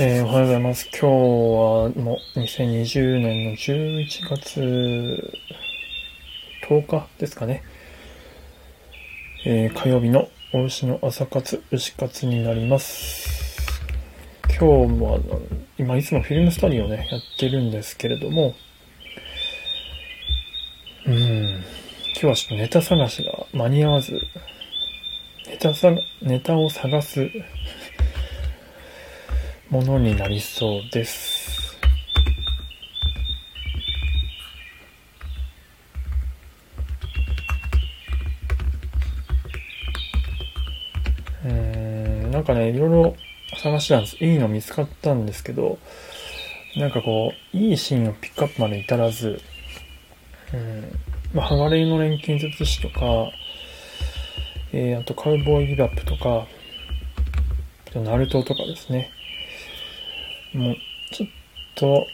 えー、おはようございます。今日はもう2020年の11月10日ですかね。えー、火曜日のお牛の朝活、牛活になります。今日もあの、今いつもフィルムスタディをね、やってるんですけれども、うん、今日はちょっとネタ探しが間に合わず、ネタさ、ネタを探すものになりそうです。うん、なんかね、いろいろ探したんです。いいの見つかったんですけど、なんかこう、いいシーンをピックアップまで至らず、うん、まあ、ハガレイの錬金術師とか、えー、あとカウボーイビバップとか、ナルトとかですね。もう、ちょっと、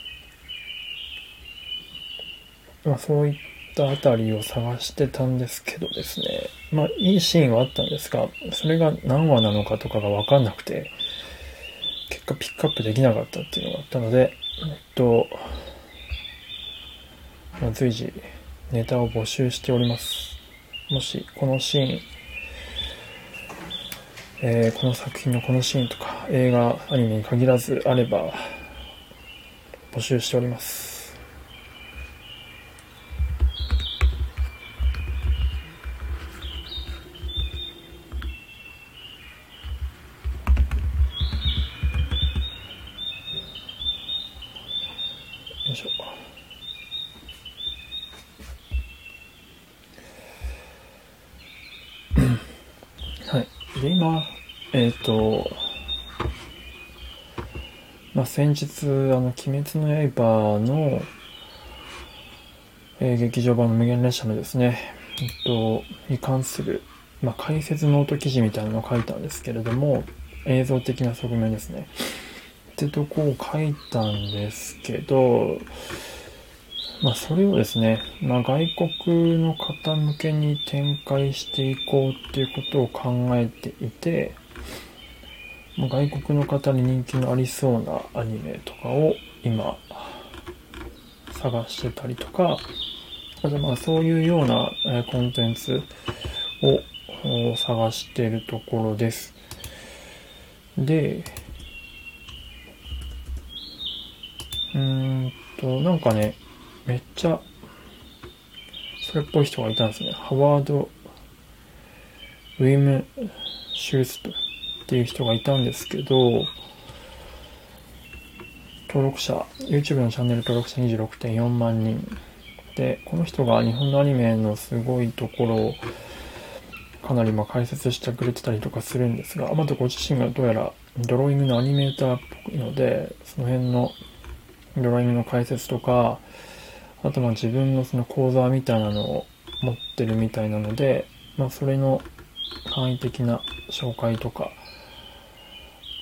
まあそういったあたりを探してたんですけどですね。まあいいシーンはあったんですが、それが何話なのかとかがわかんなくて、結果ピックアップできなかったっていうのがあったので、えっと、まあ、随時ネタを募集しております。もしこのシーン、えー、この作品のこのシーンとか映画、アニメに限らずあれば募集しております。よいしょ。はい。で、今、えっ、ー、と、まあ、先日、あの、鬼滅の刃の、えー、劇場版の無限列車のですね、えっと、に関する、まあ、解説ノート記事みたいなのを書いたんですけれども、映像的な側面ですね。ってとこを書いたんですけど、まあ、それをですね、まあ、外国の方向けに展開していこうっていうことを考えていて、外国の方に人気のありそうなアニメとかを今探してたりとか、あとまあそういうようなコンテンツを探しているところです。で、うーんと、なんかね、めっちゃ、それっぽい人がいたんですね。ハワード・ウィム・シューズとっていう人がいたんですけど、登録者、YouTube のチャンネル登録者26.4万人。で、この人が日本のアニメのすごいところをかなりま解説してくれてたりとかするんですが、またご自身がどうやらドローイングのアニメーターっぽいので、その辺のドローイングの解説とか、あとまあ自分のその講座みたいなのを持ってるみたいなので、まあそれの簡易的な紹介とか、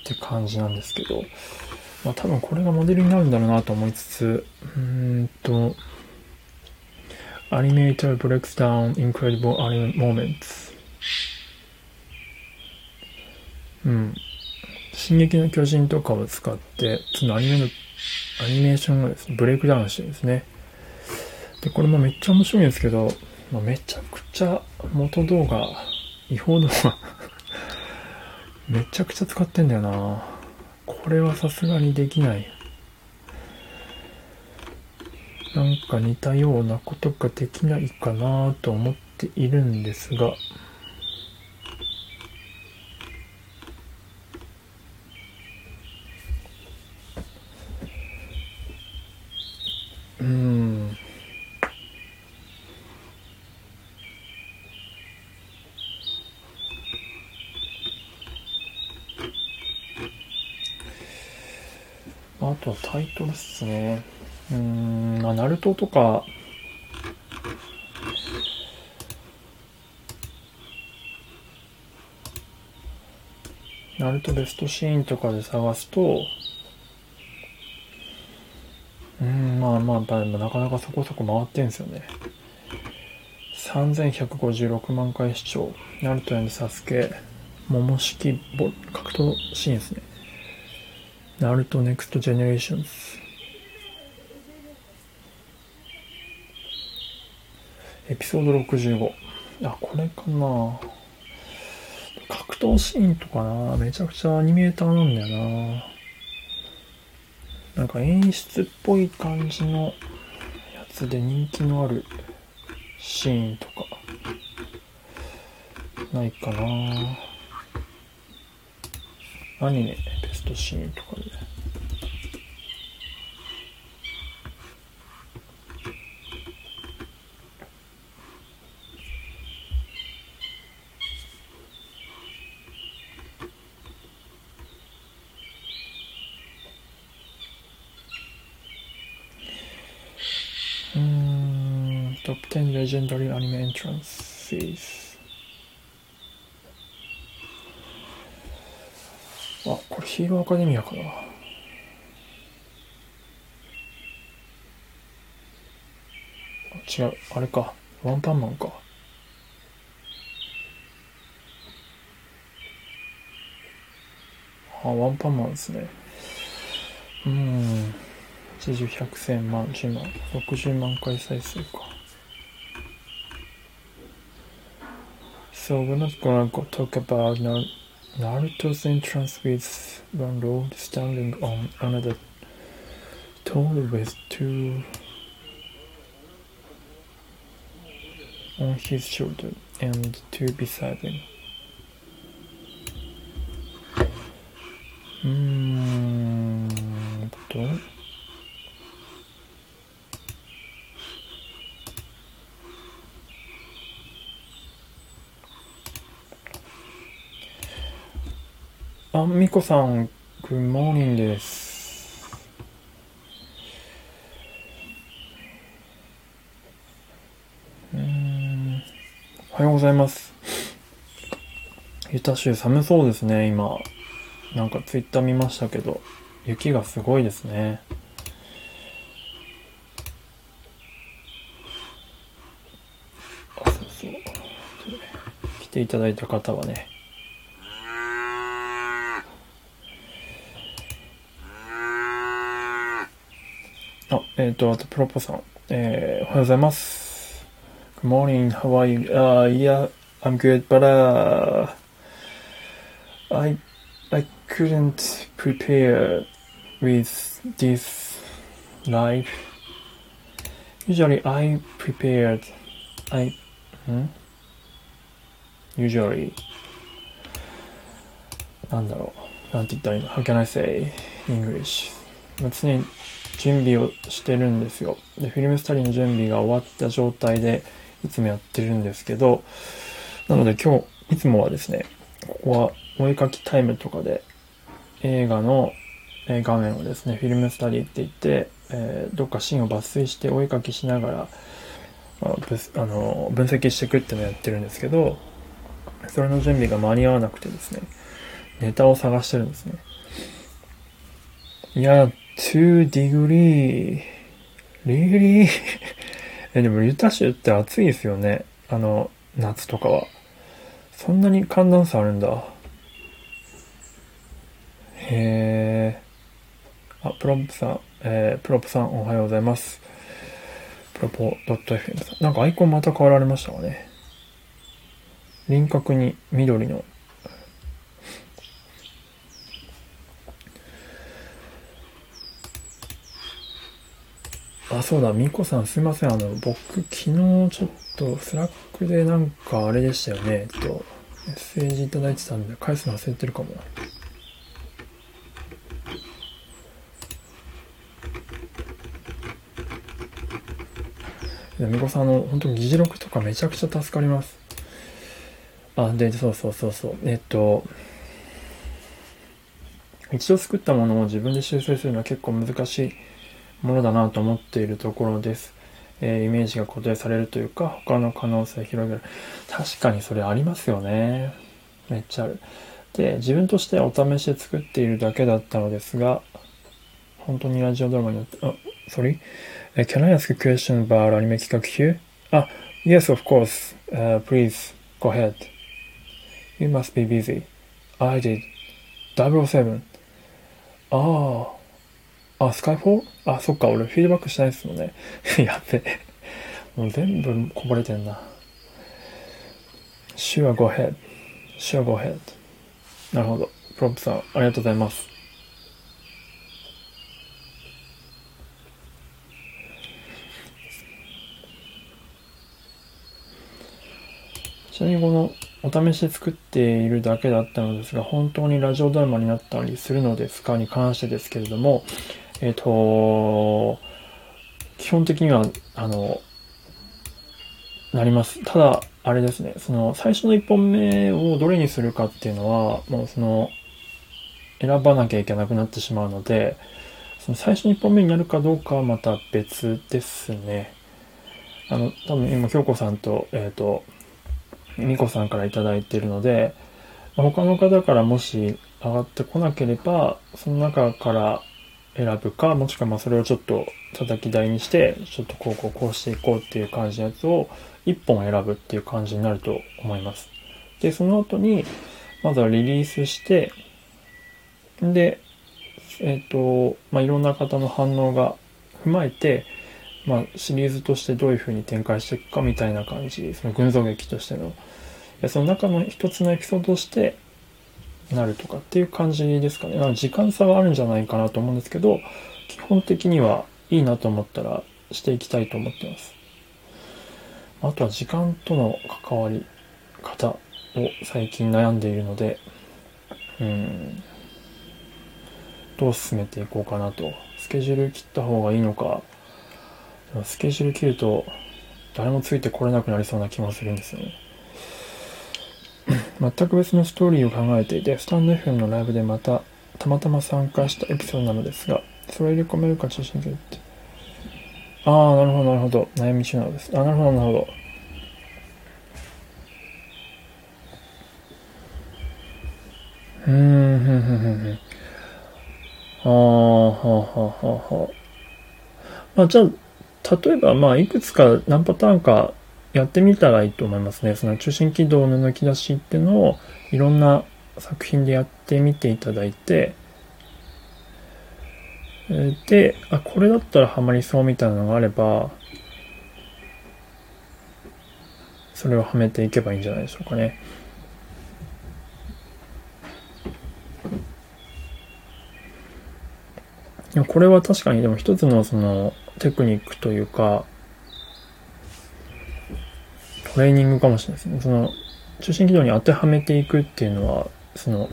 って感じなんですけど、まあ多分これがモデルになるんだろうなと思いつつ、うーんと、Animator breaks down incredible anime moments うん。進撃の巨人とかを使って、そのアニメの、アニメーションをですね、ブレイクダウンしてるんですね。で、これもめっちゃ面白いんですけど、まあ、めちゃくちゃ元動画、違法動画めちゃくちゃ使ってんだよなこれはさすがにできない。なんか似たようなことができないかなと思っているんですが、うん。あとはタイトルっすね。うーん、まあ、ナルトとか、ナルトベストシーンとかで探すと、うん、まあまあ、なかなかそこそこ回ってんすよね。3156万回視聴。ナルトサスケ、桃式格闘シーンですね。ナルトネクストジェネレーションズ。エピソード65。あ、これかな格闘シーンとかなめちゃくちゃアニメーターなんだよななんか演出っぽい感じのやつで人気のあるシーンとかないかなアニメベストシーンとかで。うーん、トップ10 Legendary Anime Entrances。あ、これヒーローアカデミアかな。違う、あれか。ワンパンマンか。あ、ワンパンマンですね。うん。80、100、1000万、10万、60万回再生か。So we're not gonna go talk about Nar- Naruto's entrance with one road standing on another tall with two on his shoulder and two beside him. Hmm, うあ、みこさん、グッモーニングです。うん、おはようございます。ユタ州寒そうですね、今。なんかツイッター見ましたけど、雪がすごいですね。あ、そうそう。来ていただいた方はね、あ、えっ、と、あと、プロポさん。えー、おはようございます。Good morning, how are you? Uh, yeah, I'm good, but, uh, I, I couldn't prepare with this live. Usually I prepared, I, hmm? Usually, なんだろう。なんて言ったらいいの ?How can I say English? まあ常に 準備をしてるんですよ。で、フィルムスタディの準備が終わった状態でいつもやってるんですけど、なので今日、いつもはですね、ここはお絵描きタイムとかで映画の画面をですね、フィルムスタディって言って、えーどっかシーンを抜粋してお絵描きしながら、ああの分析していくっていうのをやってるんですけど、それの準備が間に合わなくてですね、ネタを探してるんですね。いや、2 degree, really? え、でもユタ州って暑いですよね。あの、夏とかは。そんなに寒暖差ある。んだ。へえ。あ、プロップさん、えー、プロップさんおはようございます。プロポ .fm さん。なんかアイコンまた変わられましたかね。輪郭に緑のあ、そうだ、みこさんすいません。あの、僕、昨日ちょっとスラックでなんかあれでしたよね。えっと、メッセージいただいてたんで、返すの忘れてるかも。でみこさん、あの、本当議事録とかめちゃくちゃ助かります。あ、で、そうそうそうそう。えっと、一度作ったものを自分で修正するのは結構難しいものだなと思っているところです。えーイメージが固定されるというか、他の可能性を広げる。確かにそれありますよね。めっちゃある。で、自分としてお試しで作っているだけだったのですが、本当にラジオドラマによって、あ、sorry? え Can I ask a question about アニメ企画 here? あ、yes, of course.、Uh, please, go ahead. You must be busy. I did. 007. ああ。あ、スカイフォー？あ、そっか、俺フィードバックしたいですもんね。やべえ。もう全部こぼれてんな。Sure, go ahead. Sure, go ahead. なるほど。プロップさん、ありがとうございます。ちなみにこのお試しで作っているだけだったのですが、本当にラジオドラマになったりするのですか？に関してですけれども、えっ、ー、と、基本的には、あの、なります。ただ、あれですね、その、最初の1本目をどれにするかっていうのは、もうその、選ばなきゃいけなくなってしまうので、その最初の1本目になるかどうかはまた別ですね。あの、多分今、京子さんと、えっ、ー、と、みこさんから頂いてるので、他の方からもし上がってこなければ、その中から選ぶか、もしくはまあそれをちょっと叩き台にして、ちょっとこうこうこうしていこうっていう感じのやつを1本選ぶっていう感じになると思います。で、その後に、まずはリリースして、で、えっ、ー、と、まあ、いろんな方の反応が踏まえて、まあ、シリーズとしてどういう風に展開していくかみたいな感じ、その群像劇としての、その中の一つのエピソードとしてなるとかっていう感じですかね。時間差はあるんじゃないかなと思うんですけど、基本的にはいいなと思ったらしていきたいと思ってます。あとは時間との関わり方を最近悩んでいるので、うん、どう進めていこうかなと。スケジュール切った方がいいのか、スケジュール切ると誰もついてこれなくなりそうな気もするんですよね。全く別のストーリーを考えていて、スタンド FM のライブでまたたまたま参加したエピソードなのですが、それ入れ込めるか中心にって。ああ、なるほど、なるほど。悩み中なのです。あ、なるほど、なるほど。うーん、ふんふんふんふん。ああ、はあ、はあ、はあ、はあ。まあ、じゃあ、例えば、まあ、いくつか何パターンかやってみたらいいと思いますね。その中心軌道の抜き出しっていうのをいろんな作品でやってみていただいて、で、あ、これだったらハマりそうみたいなのがあれば、それをはめていけばいいんじゃないでしょうかね。これは確かにでも一つのそのテクニックというか、トレーニングかもしれないですね。その、中心軌道に当てはめていくっていうのは、その、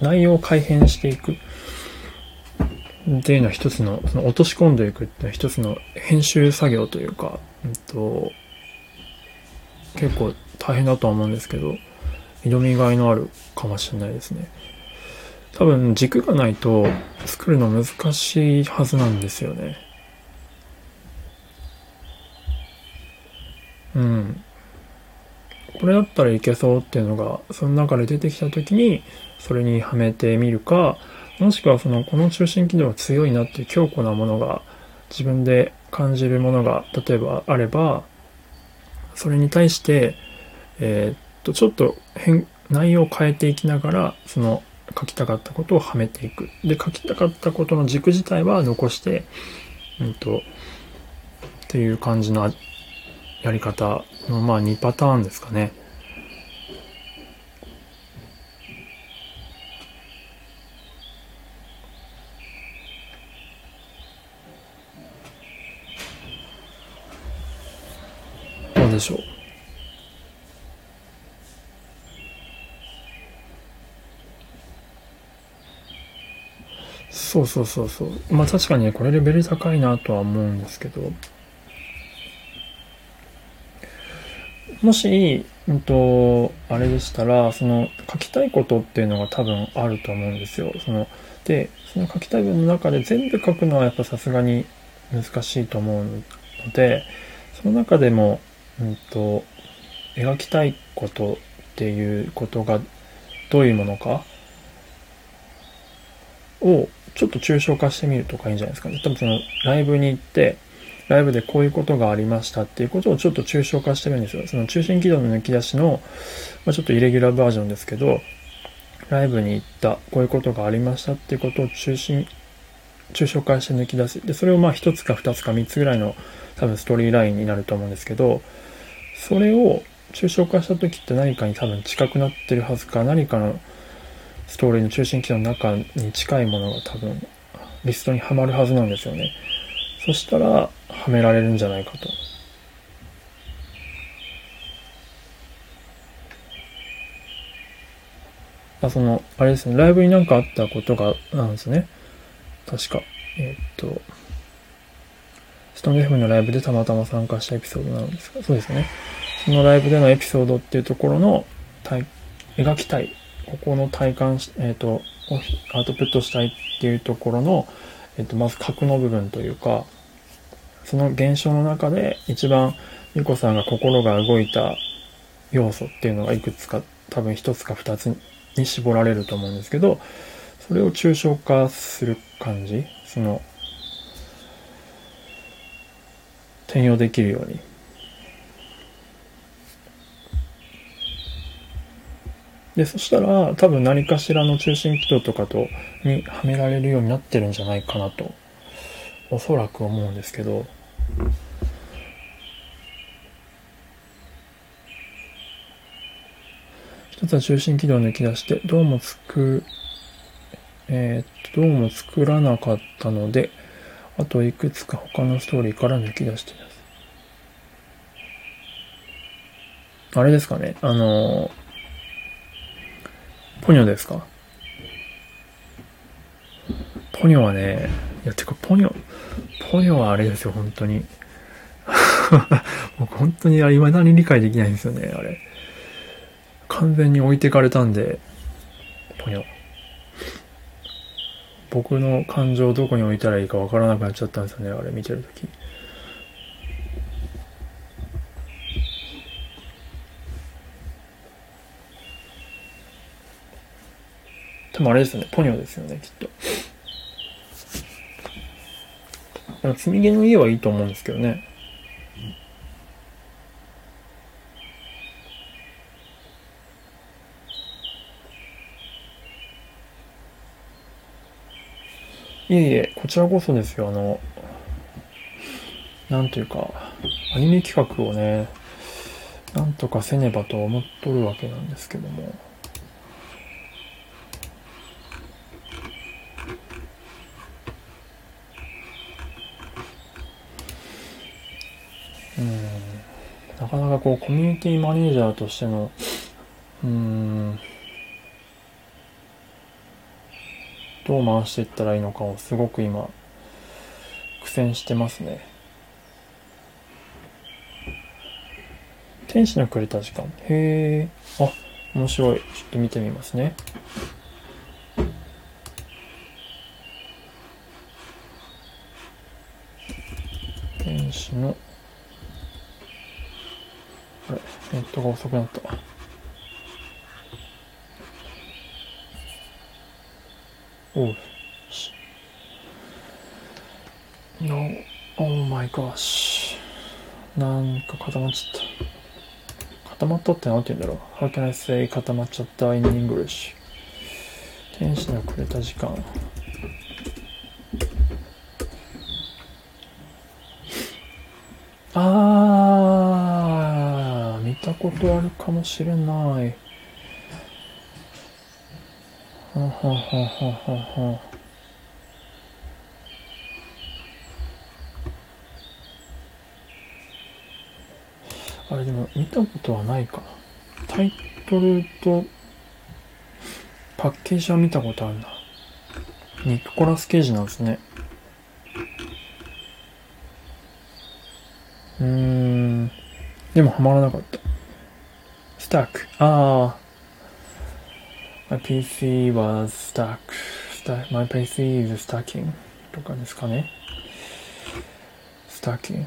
内容を改変していくっていうのは一つの、その落とし込んでいくっていうのは一つの編集作業というか、うんと、結構大変だとは思うんですけど、挑みがいのあるかもしれないですね。多分軸がないと作るの難しいはずなんですよね。うん。これだったらいけそうっていうのが、その中で出てきた時に、それにはめてみるか、もしくはその、この中心機能が強いなっていう強固なものが、自分で感じるものが、例えばあれば、それに対して、え、っと、ちょっと変、内容を変えていきながら、その、書きたかったことをはめていく。で、書きたかったことの軸自体は残して、うんと、っていう感じのやり方の、まあ2パターンですかね。どうでしょう？そうそうそうそう。まあ確かに、これレベル高いなとは思うんですけど、もし、うんと、あれでしたら、その書きたいことっていうのが多分あると思うんですよ。その、で、その書きたい文の中で全部書くのはやっぱさすがに難しいと思うので、その中でも、うんと、描きたいことっていうことがどういうものかをちょっと抽象化してみるとかいいんじゃないですかね。多分そのライブに行って、ライブでこういうことがありましたっていうことをちょっと抽象化してるんですよ。その中心軌道の抜き出しの、まあ、ちょっとイレギュラーバージョンですけど、ライブに行った、こういうことがありましたっていうことを中心抽象化して抜き出す。で、それをまあ1つか2つか3つぐらいの多分ストーリーラインになると思うんですけど、それを抽象化した時って何かに多分近くなってるはずか、何かのストーリーの中心機能の中に近いものが多分リストにはまるはずなんですよね。そしたら、はめられるんじゃないかと。あ、その、あれですね、ライブになんかあったことが、なんですね。確か。えー、っと、ストーン FM のライブでたまたま参加したエピソードなんですが、そうですね。そのライブでのエピソードっていうところの、描きたい、ここの体感し、えー、っと、アウトプットしたいっていうところの、えっと、まず核の部分というか、その現象の中で一番ゆこさんが心が動いた要素っていうのがいくつか多分一つか二つに絞られると思うんですけど、それを抽象化する感じ、その、転用できるように。で、そしたら多分何かしらの中心軌道とかと、にはめられるようになってるんじゃないかなと、おそらく思うんですけど、一つは中心軌道を抜き出して、どうもつく、えー、っと、どうも作らなかったので、あといくつか他のストーリーから抜き出しています。あれですかね、あのポニョですか？ポニョはね、いや、てか、ポニョ、ポニョはあれですよ、本当に。僕、本当にあれ、未だに理解できないんですよね、あれ。完全に置いてかれたんで、ポニョ。僕の感情をどこに置いたらいいかわからなくなっちゃったんですよね、あれ見てるとき。多分あれですよね。ポニョですよね、きっと。積み毛の家はいいと思うんですけどね。いえいえ、こちらこそですよ、あの、なんというか、アニメ企画をね、なんとかせねばと思っとるわけなんですけども。なかなかこう、コミュニティマネージャーとしての、うん、どう回していったらいいのかをすごく今、苦戦してますね。天使のくれた時間。へえ。あ、面白い。ちょっと見てみますね。天使のあれ、ネットが遅くなった。おう。No, oh my gosh. なんか固まっちゃった。固まったって何て言うんだろう ?How can I say 固まっちゃった in English? 天使のくれた時間。あー、見たことあるかもしれない。はははははは。あれでも見たことはないかな。タイトルとパッケージは見たことあるな。ニッコラス・ケージなんですね。うーん。でもハマらなかった。スタック。ああ。My PC was stuck. My PC is stacking. とかですかね。stacking.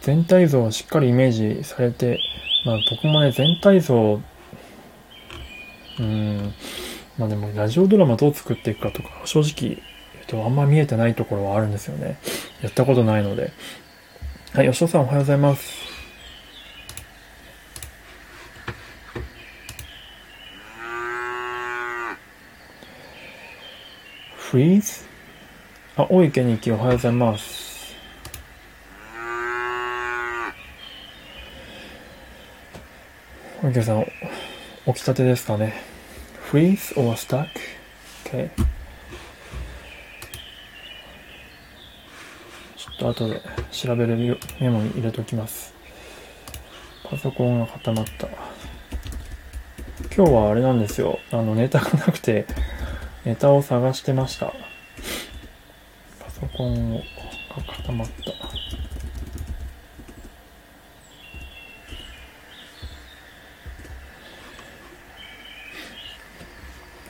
全体像をしっかりイメージされて、まあ僕もね、全体像、うん、まあでもラジオドラマどう作っていくかとか、正直えっとあんま見えてないところはあるんですよね。やったことないので。はい、吉田さんおはようございます。freeze? あ、大池日記おはようございます。大池さん、起きたてですかね。freeze or stuck? Okay. ちょっと後で調べるメモに入れときます。パソコンが固まった。今日はあれなんですよ。あの、ネタがなくて、ネタを探してました。パソコンが固まっ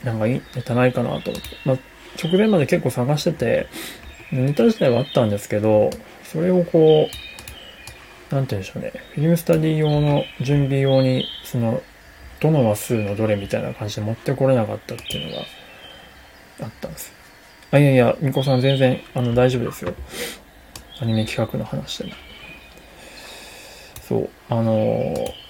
た。なんかいいネタないかなと思って。まあ、直前まで結構探してて、ネタ自体はあったんですけど、それをこう、なんて言うんでしょうね。フィルムスタディ用の準備用に、その、どの話数のどれみたいな感じで持ってこれなかったっていうのがあったんです。あ、いやいや、みこさん全然、あの、大丈夫ですよ。アニメ企画の話でも。そう、あのー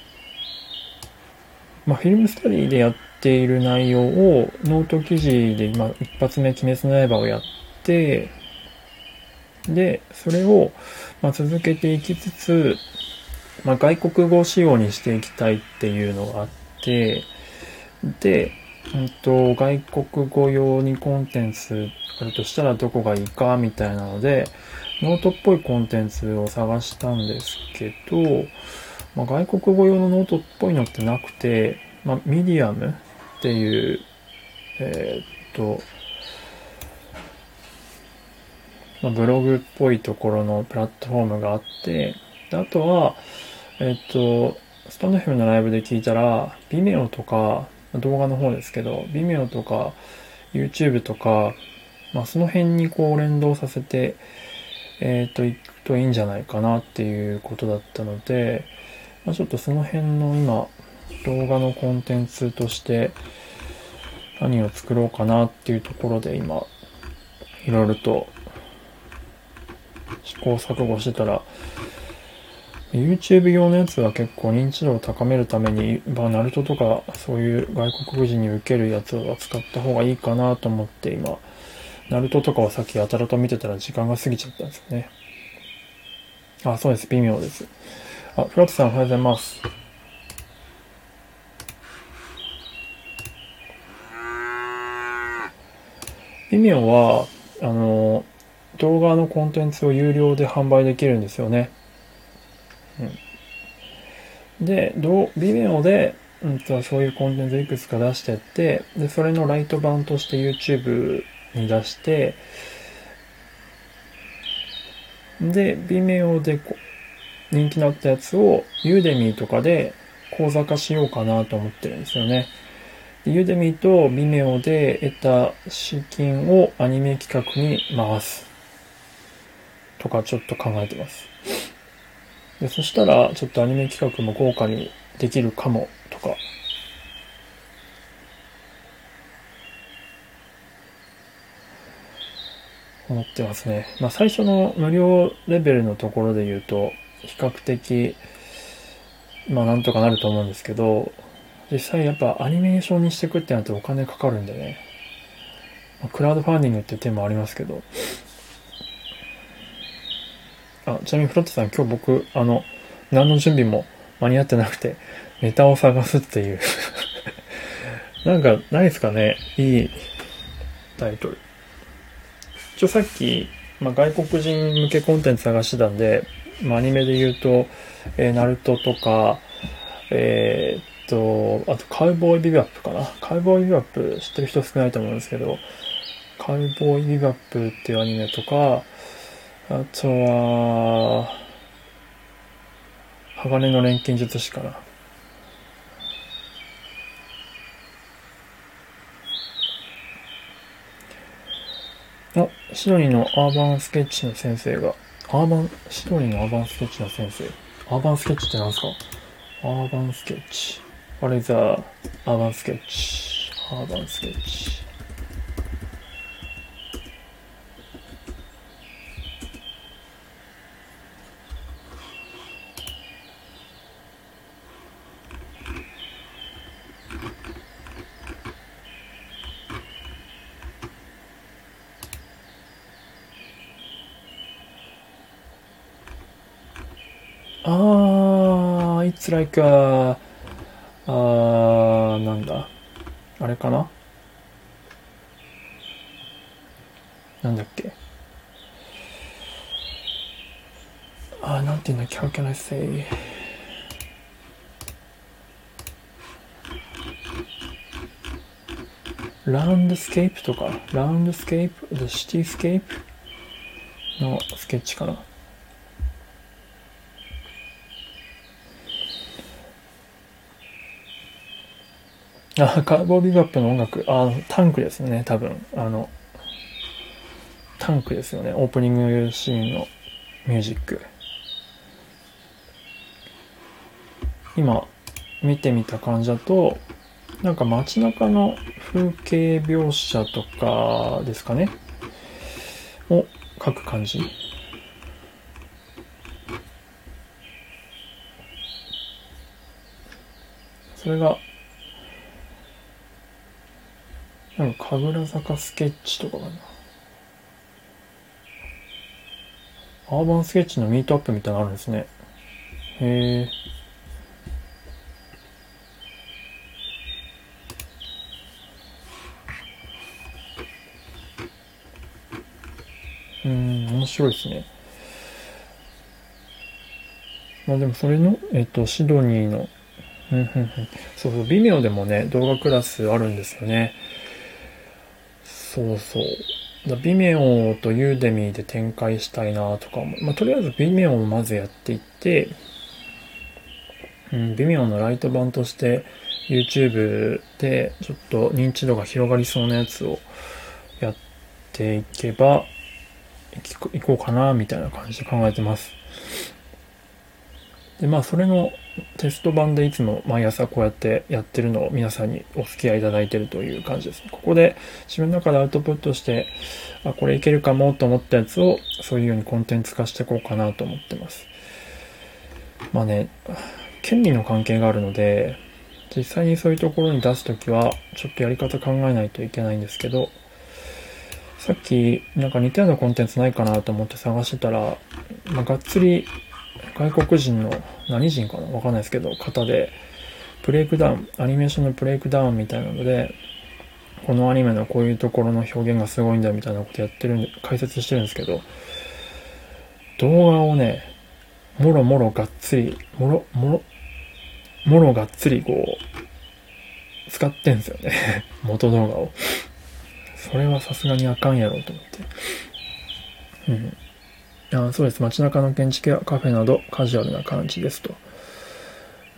まあ、フィルムスタディでやっている内容を、ノート記事で今、一発目、鬼滅の刃をやって、で、それを、ま、続けていきつつ、まあ、外国語仕様にしていきたいっていうのがあって、で、うんと、外国語用にコンテンツあるとしたらどこがいいかみたいなので、ノートっぽいコンテンツを探したんですけど、まあ、外国語用のノートっぽいのってなくて、まあ、ミディアムっていう、えーっと、まあ、ブログっぽいところのプラットフォームがあって、であとは、えっと、スタンド FM のライブで聞いたら、Vimeo とか、動画の方ですけど、Vimeo とか、YouTube とか、まあ、その辺にこう連動させて、えっと、いくといいんじゃないかなっていうことだったので、まあ、ちょっとその辺の今、動画のコンテンツとして何を作ろうかなっていうところで今、いろいろと試行錯誤してたら、YouTube 用のやつは結構認知度を高めるために、まあ、ナルトとかそういう外国人に受けるやつを使った方がいいかなと思って今、ナルトとかをさっきやたらと見てたら時間が過ぎちゃったんですよね。あ、そうです。微妙です。あ、フラットさんおはようございます。微妙は、あの、動画のコンテンツを有料で販売できるんですよね。うん、で、どう、Vimeo で、うんと、そういうコンテンツいくつか出してって、で、それのライト版として YouTube に出して、で、Vimeo で人気になったやつを Udemy とかで講座化しようかなと思ってるんですよね。ユーデミと Vimeo で得た資金をアニメ企画に回す。とかちょっと考えてます。で、そしたら、ちょっとアニメ企画も豪華にできるかも、とか。思ってますね。まあ最初の無料レベルのところで言うと、比較的、まあなんとかなると思うんですけど、実際やっぱアニメーションにしていくってなってお金かかるんでね。まあクラウドファンディングって手もありますけど。あ、ちなみにフロットさん今日僕、あの、何の準備も間に合ってなくて、ネタを探すっていう。なんか、ないですかね？いいタイトル。一応さっき、まあ、外国人向けコンテンツ探してたんで、まあ、アニメで言うと、えー、ナルトとか、えー、っと、あと、カウボーイビバップかな？カウボーイビバップ知ってる人少ないと思うんですけど、カウボーイビバップっていうアニメとか、あとは、鋼の錬金術師かな。あ、シドニーのアーバンスケッチの先生が、アーバン、シドニーのアーバンスケッチの先生。アーバンスケッチって何すか？アーバンスケッチ。あれザ、アーバンスケッチ。アーバンスケッチ。ああ、It's like a, あなんだ。あれかな？なんだっけ？あなんていうんだっけ？How can I say landscape とか、 landscape、The cityscape のスケッチかな？あ、カーボービバップの音楽、あ、タンクですよね、多分。あの、タンクですよね、オープニングシーンのミュージック。今、見てみた感じだと、なんか街中の風景描写とかですかねを書く感じ。それが、なんか神楽坂スケッチとかかな。アーバンスケッチのミートアップみたいなのあるんですね。へえ。うん、面白いですね。まあでもそれの、えっと、シドニーの、そうそう、微妙でもね、動画クラスあるんですよね。そうそう。ビメオとユーデミーで展開したいなとか、まあ、とりあえずビメオをまずやっていって、うん、ビメオのライト版として YouTube でちょっと認知度が広がりそうなやつをやっていけば、いこうかな、みたいな感じで考えてます。で、まあ、それのテスト版でいつも毎朝こうやってやってるのを皆さんにお付き合いいただいてるという感じですね。ここで自分の中でアウトプットして、あ、これいけるかもと思ったやつをそういうようにコンテンツ化していこうかなと思ってます。まあね、権利の関係があるので、実際にそういうところに出すときは、ちょっとやり方考えないといけないんですけど、さっき、なんか似たようなコンテンツないかなと思って探してたら、まあ、がっつり外国人の、何人かな？わかんないですけど、方で、ブレイクダウン、アニメーションのブレイクダウンみたいなので、このアニメのこういうところの表現がすごいんだみたいなことやってるんで、解説してるんですけど、動画をね、もろもろがっつり、もろ、もろ、もろがっつりこう、使ってんすよね。元動画を。それはさすがにあかんやろと思って。うん。あそうです。街中の建築やカフェなどカジュアルな感じですと。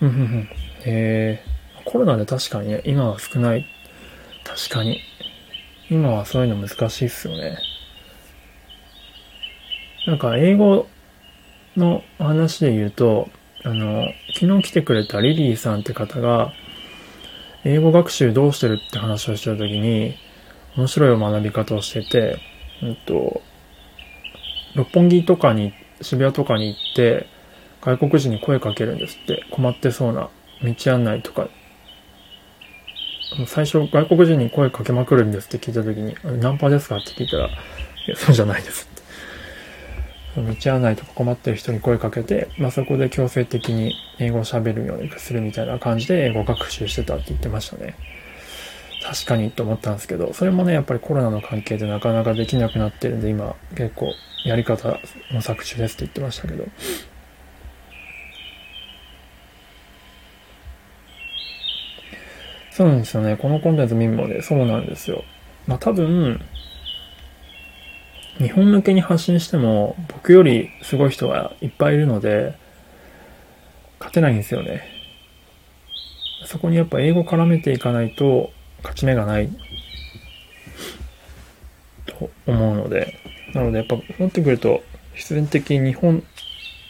うん、うん、うん。えー、コロナで確かにね、今は少ない。確かに。今はそういうの難しいっすよね。なんか英語の話で言うと、あの、昨日来てくれたリリーさんって方が、英語学習どうしてるって話をしてた時に、面白い学び方をしてて、うんと、六本木とかに、渋谷とかに行って、外国人に声かけるんですって。困ってそうな道案内とか。最初、外国人に声かけまくるんですって聞いたときに、ナンパですかって聞いたら、いや、そうじゃないですって。道案内とか困ってる人に声かけて、まあ、そこで強制的に英語を喋るようにするみたいな感じで英語学習してたって言ってましたね。確かにと思ったんですけど、それもね、やっぱりコロナの関係でなかなかできなくなってるんで、今結構やり方模索中ですって言ってましたけど。そうなんですよね。このコンテンツ見るもね、そうなんですよ。まあ多分、日本向けに発信しても、僕よりすごい人がいっぱいいるので、勝てないんですよね。そこにやっぱ英語絡めていかないと、勝ち目がないと思うので、なのでやっぱ持ってくると必然的に日本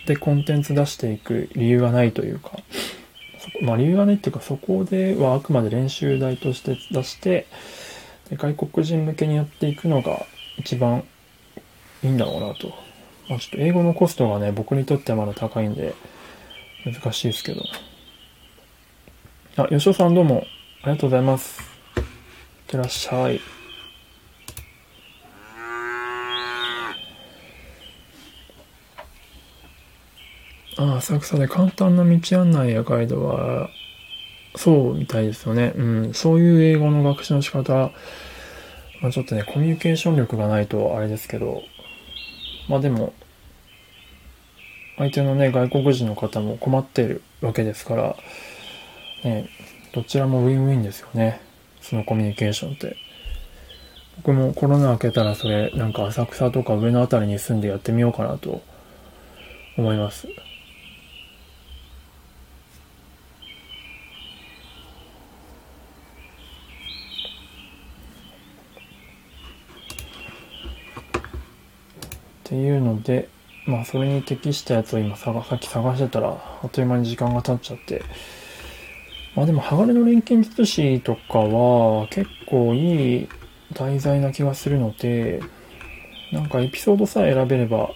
でコンテンツ出していく理由がないというか、まあ理由がないっていうかそこではあくまで練習台として出して、外国人向けにやっていくのが一番いいんだろうなと。まあちょっと英語のコストがね、僕にとってはまだ高いんで難しいですけど。あ、吉尾さんどうもありがとうございます。ってらっしゃい。ああ、浅草で簡単な道案内やガイドは、そうみたいですよね。うん。そういう英語の学習の仕方、まあちょっとね、コミュニケーション力がないとあれですけど、まあでも、相手のね、外国人の方も困っているわけですから、ね、どちらもウィンウィンですよね。そのコミュニケーションって。僕もコロナ明けたらそれ、なんか浅草とか上の辺りに住んでやってみようかなと思います。っていうので、まあそれに適したやつを今さっき探してたら、あっという間に時間が経っちゃって、まあでも、鋼の錬金術師とかは結構いい題材な気がするので、なんかエピソードさえ選べれば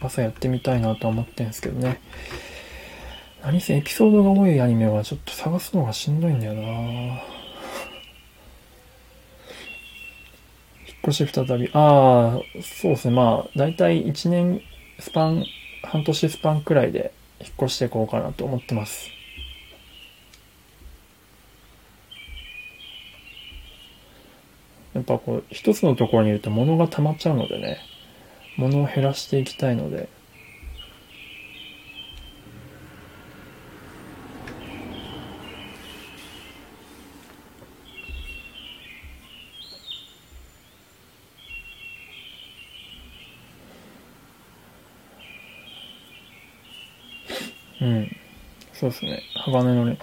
朝やってみたいなと思ってんですけどね。何せエピソードが多いアニメはちょっと探すのがしんどいんだよな引っ越し再び。ああ、そうですね。まあ、だいたい1年スパン、半年スパンくらいで引っ越していこうかなと思ってます。やっぱこう、一つのところにいると物が溜まっちゃうのでね、物を減らしていきたいので、うん。そうですね。鋼のね。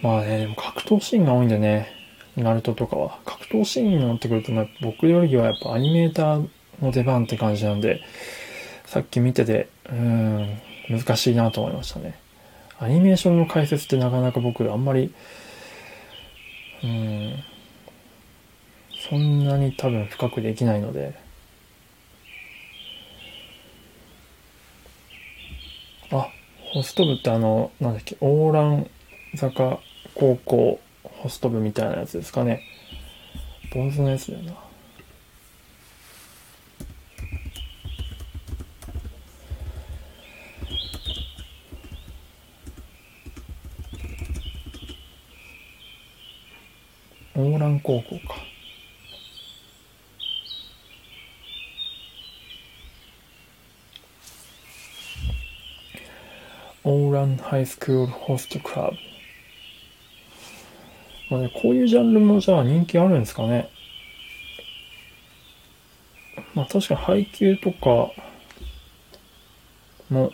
まあね、でも格闘シーンが多いんでね。ナルトとかは。格闘シーンになってくると、僕よりはやっぱアニメーターの出番って感じなんで、さっき見てて、うん、難しいなと思いましたね。アニメーションの解説ってなかなか僕あんまり、うん、そんなに多分深くできないので、あ、ホスト部ってあの、なんだっけ、オーラン坂高校ホスト部みたいなやつですかね。坊主のやつだよな。オーラン高校か。オーランハイスクールホストクラブ。まあね、こういうジャンルもじゃあ人気あるんですかね。まあ確かに配給とかも、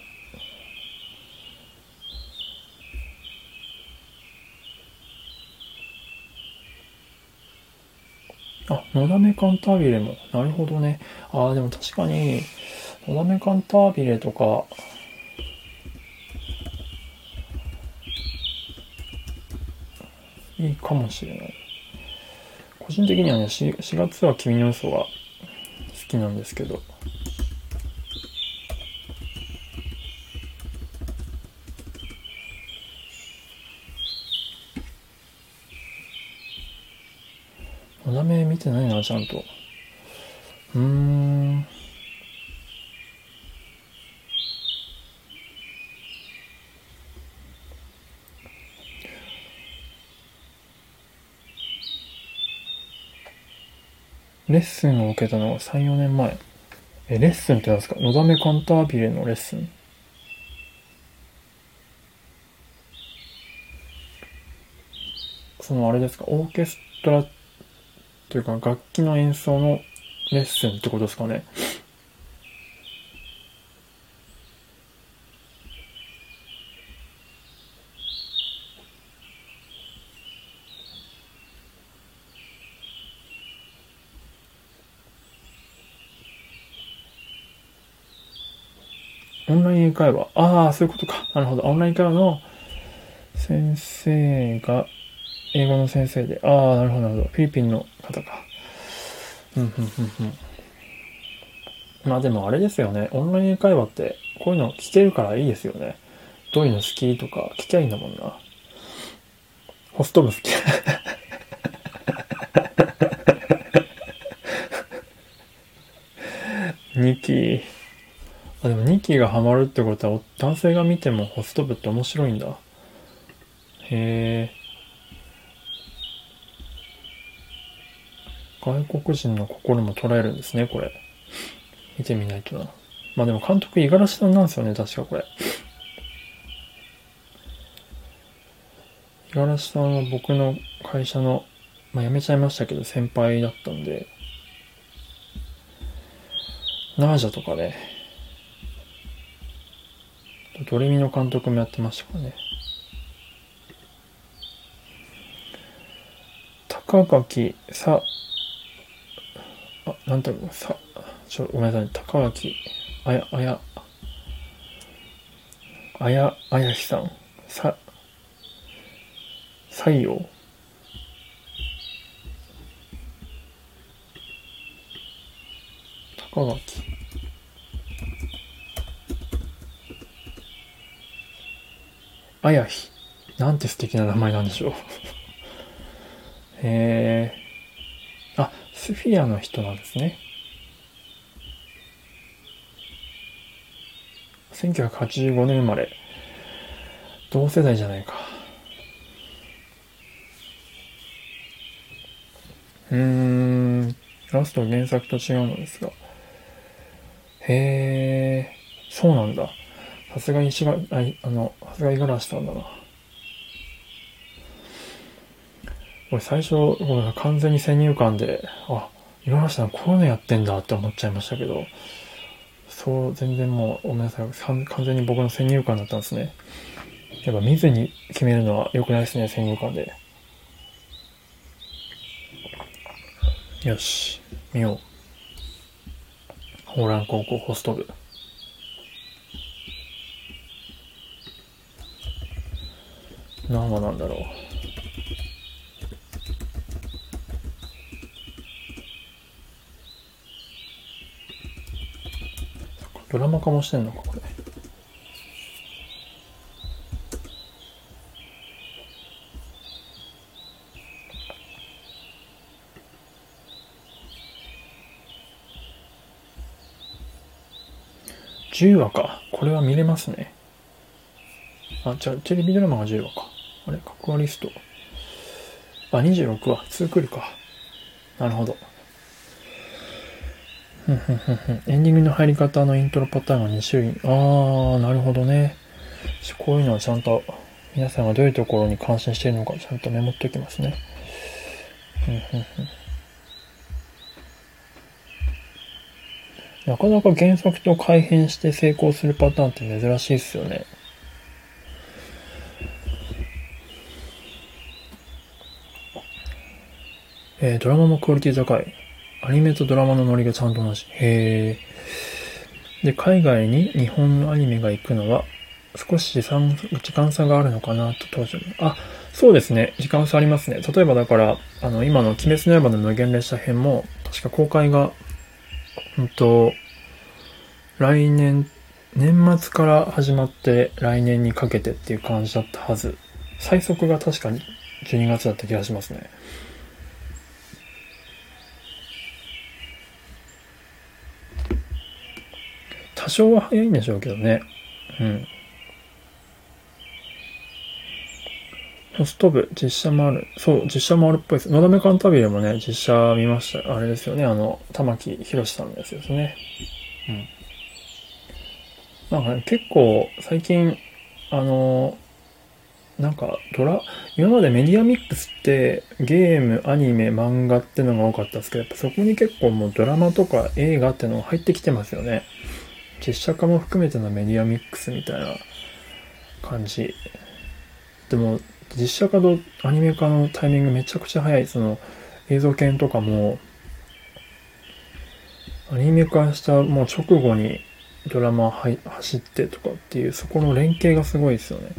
あ、のだめカンタービレも。なるほどね。ああ、でも確かに、のだめカンタービレとか、いいかもしれない。個人的にはね、4, 4月は君の嘘が好きなんですけど。のだめ見てないな、ちゃんと。うーん。レッスンを受けたのは3、4年前。え、レッスンって何ですか？のだめカンタービレのレッスン。そのあれですか？オーケストラというか楽器の演奏のレッスンってことですかねオンライン英会話。ああ、そういうことか。なるほど。オンライン会話の先生が、英語の先生で。ああ、なるほど、なるほど。フィリピンの方か。うん、うん、うん、うん。まあでもあれですよね。オンライン英会話って、こういうの聞けるからいいですよね。どういうの好きとか聞きゃいいんだもんな。ホスト部好き。ニキーあ、でも2期がハマるってことは、男性が見てもホスト部って面白いんだ。へえ。外国人の心も捉えるんですね、これ。見てみないとな。まあでも監督、五十嵐さんなんですよね、確かこれ。五十嵐さんは僕の会社の、まあ辞めちゃいましたけど、先輩だったんで、ナージャとかね、ドレミの監督もやってましたかね。高垣さ、あ、なんだろう、さ、ちょ、ごめんなさい、高垣、あや、あや、あや、あやひさん、さ、採用高垣。あやひ。なんて素敵な名前なんでしょう。へえ。あ、スフィアの人なんですね。1985年生まれ。同世代じゃないか。うーん。ラスト原作と違うのですが。へえ、そうなんだ。さすがに石が、ああの、さすが五十嵐さんだな。俺最初、完全に先入観で、あ、五十嵐さんこういうのやってんだって思っちゃいましたけど、そう、全然もう、ごめんなさい。完全に僕の先入観だったんですね。やっぱ見ずに決めるのは良くないですね、先入観で。よし、見よう。ホーラン高校ホスト部。何話なんだろう。ドラマ化もしてんのか、これ。10話か。これは見れますね。あ、じゃあ、テレビドラマが10話か。あれ格話リスト。あ、26話。2クールか。なるほど。ふんふんふん。エンディングの入り方のイントロパターンが2種類。あー、なるほどね。こういうのはちゃんと皆さんがどういうところに感心しているのかちゃんとメモっておきますね。ふんふんふん。なかなか原作と改変して成功するパターンって珍しいっすよね。ドラマもクオリティ高い。アニメとドラマのノリがちゃんと同じ。へえ。で、海外に日本のアニメが行くのは、少し時間差があるのかなと当時あ、そうですね。時間差ありますね。例えばだから、あの、今の鬼滅の刃の無限列車編も、確か公開が、うんと、来年、年末から始まって来年にかけてっていう感じだったはず。最速が確かに12月だった気がしますね。多少は早いんでしょうけどね。うん。ホスト部、実写もある。そう、実写もあるっぽいです。のだめカンタビレもね、実写見ました。あれですよね。あの、玉木宏さんのやつですね。うん。なんかね、結構、最近、あの、なんか、ドラ、今までメディアミックスってゲーム、アニメ、漫画ってのが多かったんですけど、やっぱそこに結構もうドラマとか映画ってのが入ってきてますよね。実写化も含めてのメディアミックスみたいな感じ。でも、実写化とアニメ化のタイミングめちゃくちゃ早い。その、映像犬とかも、アニメ化したもう直後にドラマは走ってとかっていう、そこの連携がすごいですよね。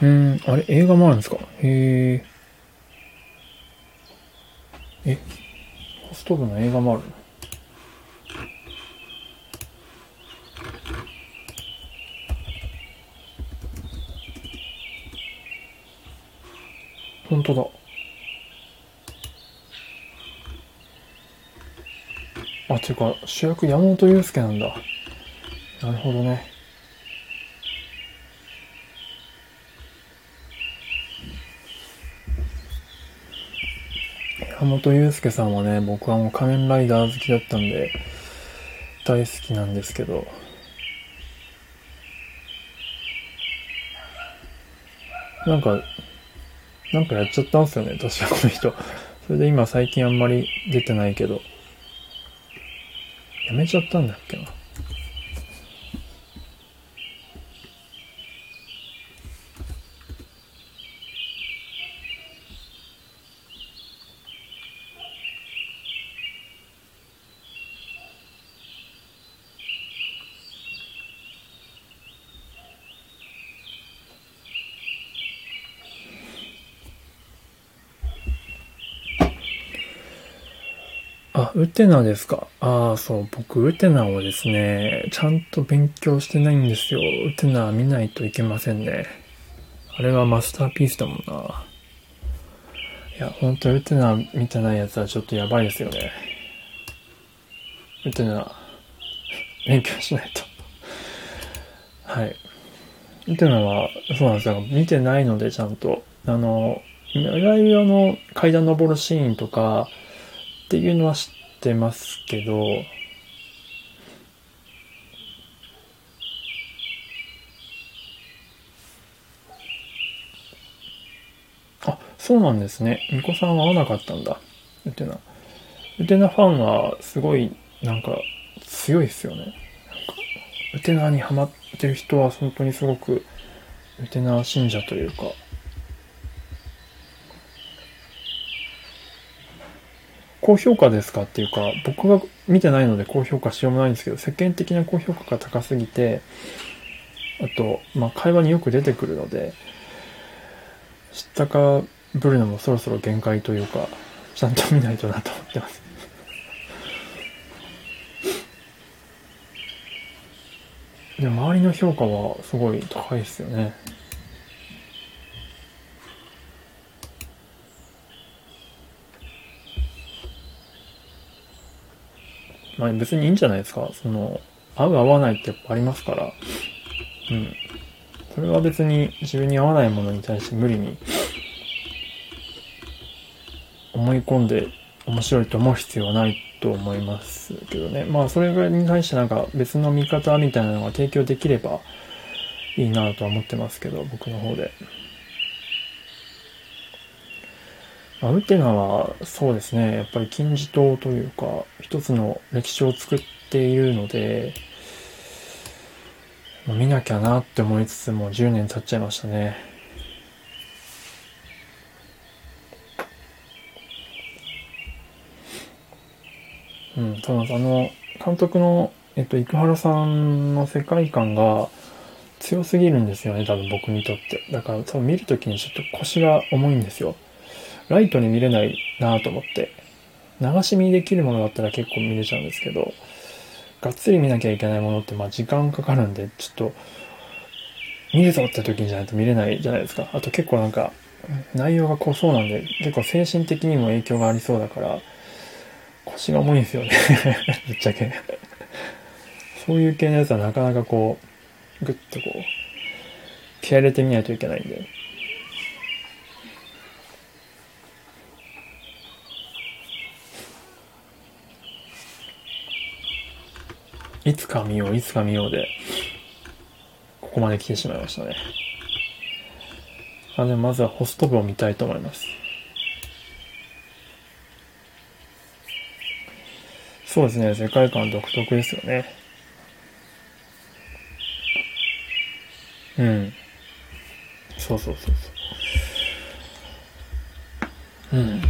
うん、あれ、映画もあるんですか？へえ。え、ホスト部の映画もあるの？本当だ。あ、あ、ていうか、主役山本祐介なんだ。なるほどね。山本祐介さんはね、僕はもう仮面ライダー好きだったんで、大好きなんですけど、なんか、なんかやっちゃったんすよね、確かこの人。それで今最近あんまり出てないけど、やめちゃったんだっけな。あ、ウテナですか。ああ、そう、僕、ウテナをですね、ちゃんと勉強してないんですよ。ウテナ見ないといけませんね。あれはマスターピースだもんな。いや、ほんとウテナ見てないやつはちょっとやばいですよね。ウテナ、勉強しないと。はい。ウテナは、そうなんですよ。見てないので、ちゃんと。あの、いわゆるあの、階段登るシーンとか、っていうのは知ってますけど、あ、そうなんですね。みこさんは会わなかったんだ。ウテナ。ウテナファンはすごい、なんか、強いですよね。なんか、ウテナにハマってる人は本当にすごく、ウテナ信者というか、高評価ですかっていうか、僕が見てないので高評価しようもないんですけど、世間的な高評価が高すぎて、あと、まあ、会話によく出てくるので、知ったかぶるのもそろそろ限界というか、ちゃんと見ないとなと思ってます。で周りの評価はすごい高いですよね。まあ別にいいんじゃないですか。その、合う合わないってやっぱありますから。うん。それは別に自分に合わないものに対して無理に思い込んで面白いと思う必要はないと思いますけどね。まあそれぐらいに対してなんか別の見方みたいなのが提供できればいいなとは思ってますけど、僕の方で。まあ、ウテナはそうですね、やっぱり金字塔というか、一つの歴史を作っているので、見なきゃなって思いつつも10年経っちゃいましたね。うん、そうなんです。あの、監督の、えっと、生原さんの世界観が強すぎるんですよね、多分僕にとって。だから多分見るときにちょっと腰が重いんですよ。ライトに見れないなと思って、流し見できるものだったら結構見れちゃうんですけど、がっつり見なきゃいけないものってまあ時間かかるんで、ちょっと、見るぞって時にじゃないと見れないじゃないですか。あと結構なんか、内容が濃そうなんで、結構精神的にも影響がありそうだから、腰が重いんですよね ぶっちゃけそういう系のやつはなかなかこう、ぐっとこう、気合入れてみないといけないんで。いつか見よう、いつか見ようで、ここまで来てしまいましたね。あでまずはホスト部を見たいと思います。そうですね、世界観独特ですよね。うん。そうそうそうそう。うん。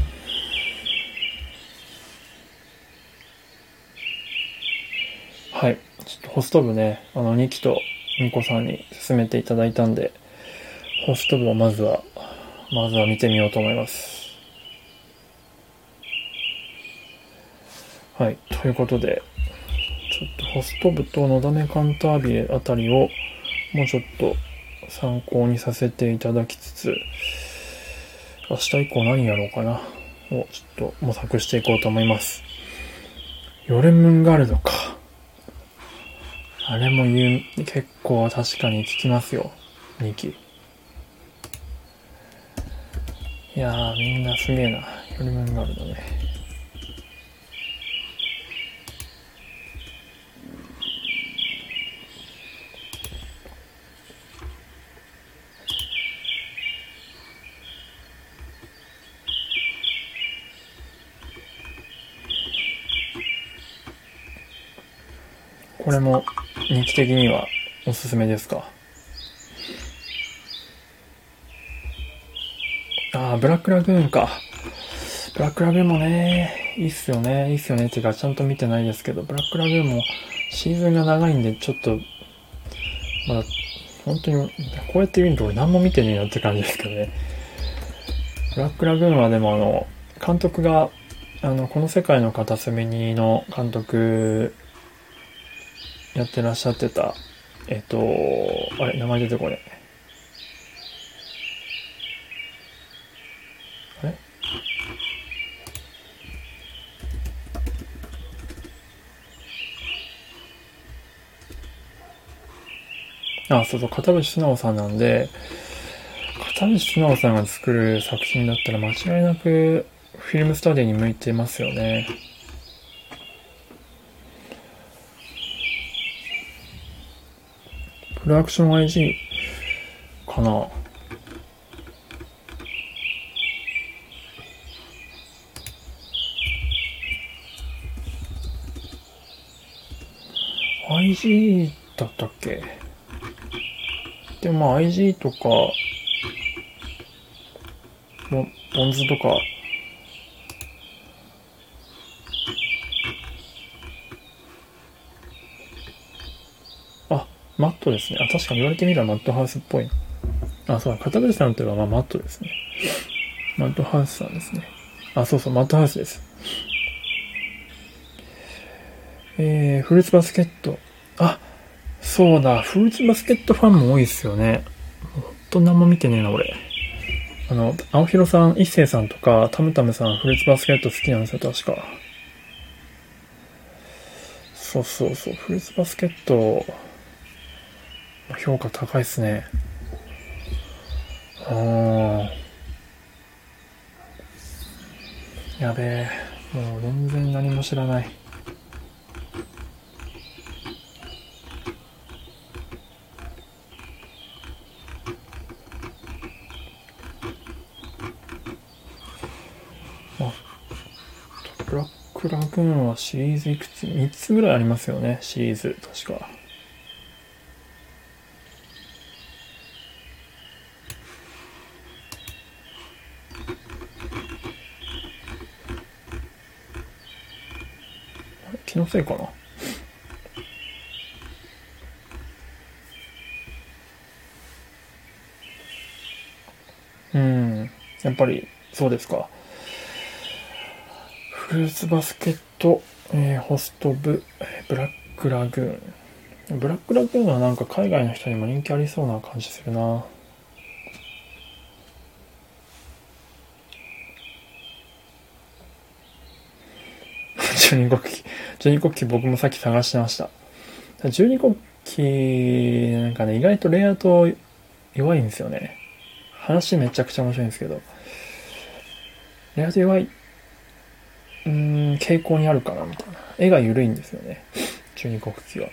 はい。ちょっとホスト部ね、あの、2期とみこさんに勧めていただいたんで、ホスト部をまずは、まずは見てみようと思います。はい。ということで、ちょっとホスト部とのだめカンタービレあたりを、もうちょっと参考にさせていただきつつ、明日以降何やろうかな、をちょっと模索していこうと思います。ヨルムンガルドか。あれも言う、結構確かに聞きますよ。2期。いやー、みんなすげえな。ヨルムンガルドね。これも日記的にはおすすめですか？ああ、ブラックラグーンか。ブラックラグーンもね、いいっすよね。いいっすよね。っていうか、ちゃんと見てないですけど、ブラックラグーンもシーズンが長いんで、ちょっと、まだ、本当に、こうやって見ると俺何も見てねえなって感じですけどね。ブラックラグーンはでもあの、監督が、あの、この世界の片隅にの監督やってらっしゃってた、えっと、あれ、名前出てこねあれ？あ、そうそう、片渕素直さんなんで、片渕素直さんが作る作品だったら間違いなくフィルムスタディに向いてますよね。プロダクション IG かな「IG だったっけ？でも IG とか、も、ポンズとか、あ、マットですね。あ、確かに言われてみればマットハウスっぽいな。あ、そうだ、片渕さんといえばまあマットですね。マットハウスさんですね。あ、そうそう、マットハウスです。えー、フルーツバスケット。あ、そうだ、フルーツバスケットファンも多いですよね。ほんと何も見てねえな、俺。あの、青広さん、一星さんとか、タムタムさん、フルーツバスケット好きなんですよ、確か。そうそうそう、フルーツバスケット、評価高いっすね。あー。やべえ。もう全然何も知らない。あ、ブラックラグーンはシリーズいくつ ?3 つぐらいありますよね、シリーズ、確か。のせいかなうん、やっぱりそうですか。フルーツバスケット、えーホスト部、ブラックラグーン。ブラックラグーンはなんか海外の人にも人気ありそうな感じするな。十二国旗。十二国旗僕もさっき探してました。十二国旗、なんかね、意外とレイアウト弱いんですよね。話めちゃくちゃ面白いんですけど。レイアウト弱い、うーん、傾向にあるかな、みたいな。絵が緩いんですよね。十二国旗は。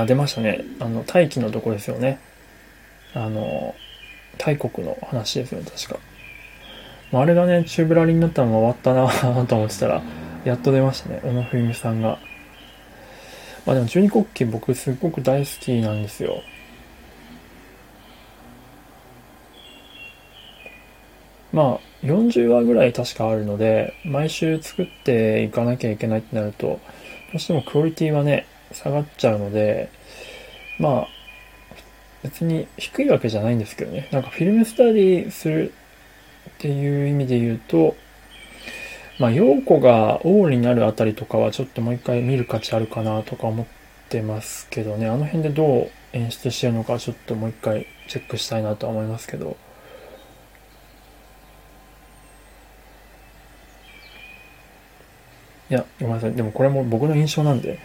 あ、出ましたね。あの、大気のとこですよね。あの、大国の話ですよね、確か。まああれがね、チューブラリになったのが終わったなと思ってたら、やっと出ましたね、小野冬美さんが。まあでも、十二国旗僕すっごく大好きなんですよ。まあ、40話ぐらい確かあるので、毎週作っていかなきゃいけないってなると、どうしてもクオリティはね、下がっちゃうので、まあ、別に低いわけじゃないんですけどね。なんかフィルムスタディするっていう意味で言うと、まあ、陽子が王になるあたりとかはちょっともう一回見る価値あるかなとか思ってますけどね。あの辺でどう演出してるのかちょっともう一回チェックしたいなとは思いますけど。いや、ごめんなさい。でもこれも僕の印象なんで、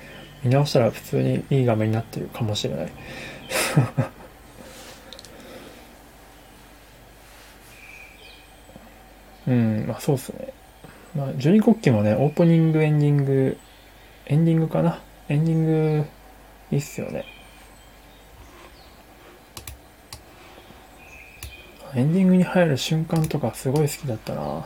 見直したら普通にいい画面になってるかもしれない。うん、まあそうっすね。まあ、十二国旗もね、オープニング、エンディング、エンディングかな？エンディング、いいっすよね。エンディングに入る瞬間とかすごい好きだったなは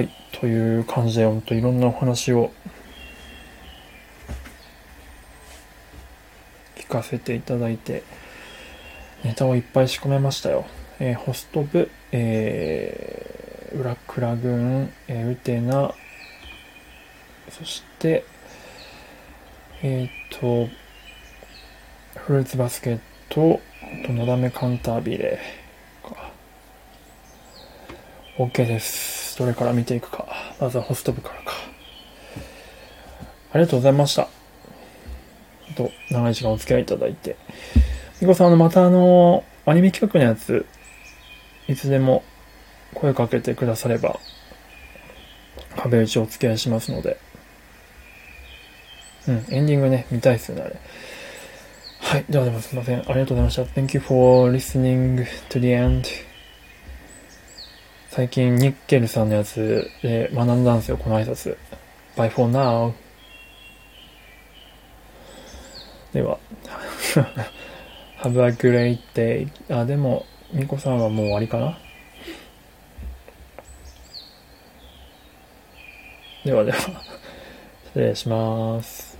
いという感じで本当いろんなお話を聞かせていただいてネタをいっぱい仕込めましたよ、えー、ホスト部、えー、ブラックラグーン、えー、ウテナそしてえっ、とフルーツバスケット、とのだめカンタービレか。OK です。どれから見ていくか。まずはホスト部からか。ありがとうございました。と、長い時間お付き合いいただいて。みこさん、あの、またあの、アニメ企画のやつ、いつでも声かけてくだされば、壁打ちお付き合いしますので。うん、エンディングね、見たいっすよね、あれ。はい。ではでもすいません。ありがとうございました。Thank you for listening to the end. 最近、ニッケルさんのやつで学んだんですよ、この挨拶。Bye for now. では、Have a great day. あ、でも、ミコさんはもう終わりかな？ではでは、失礼します。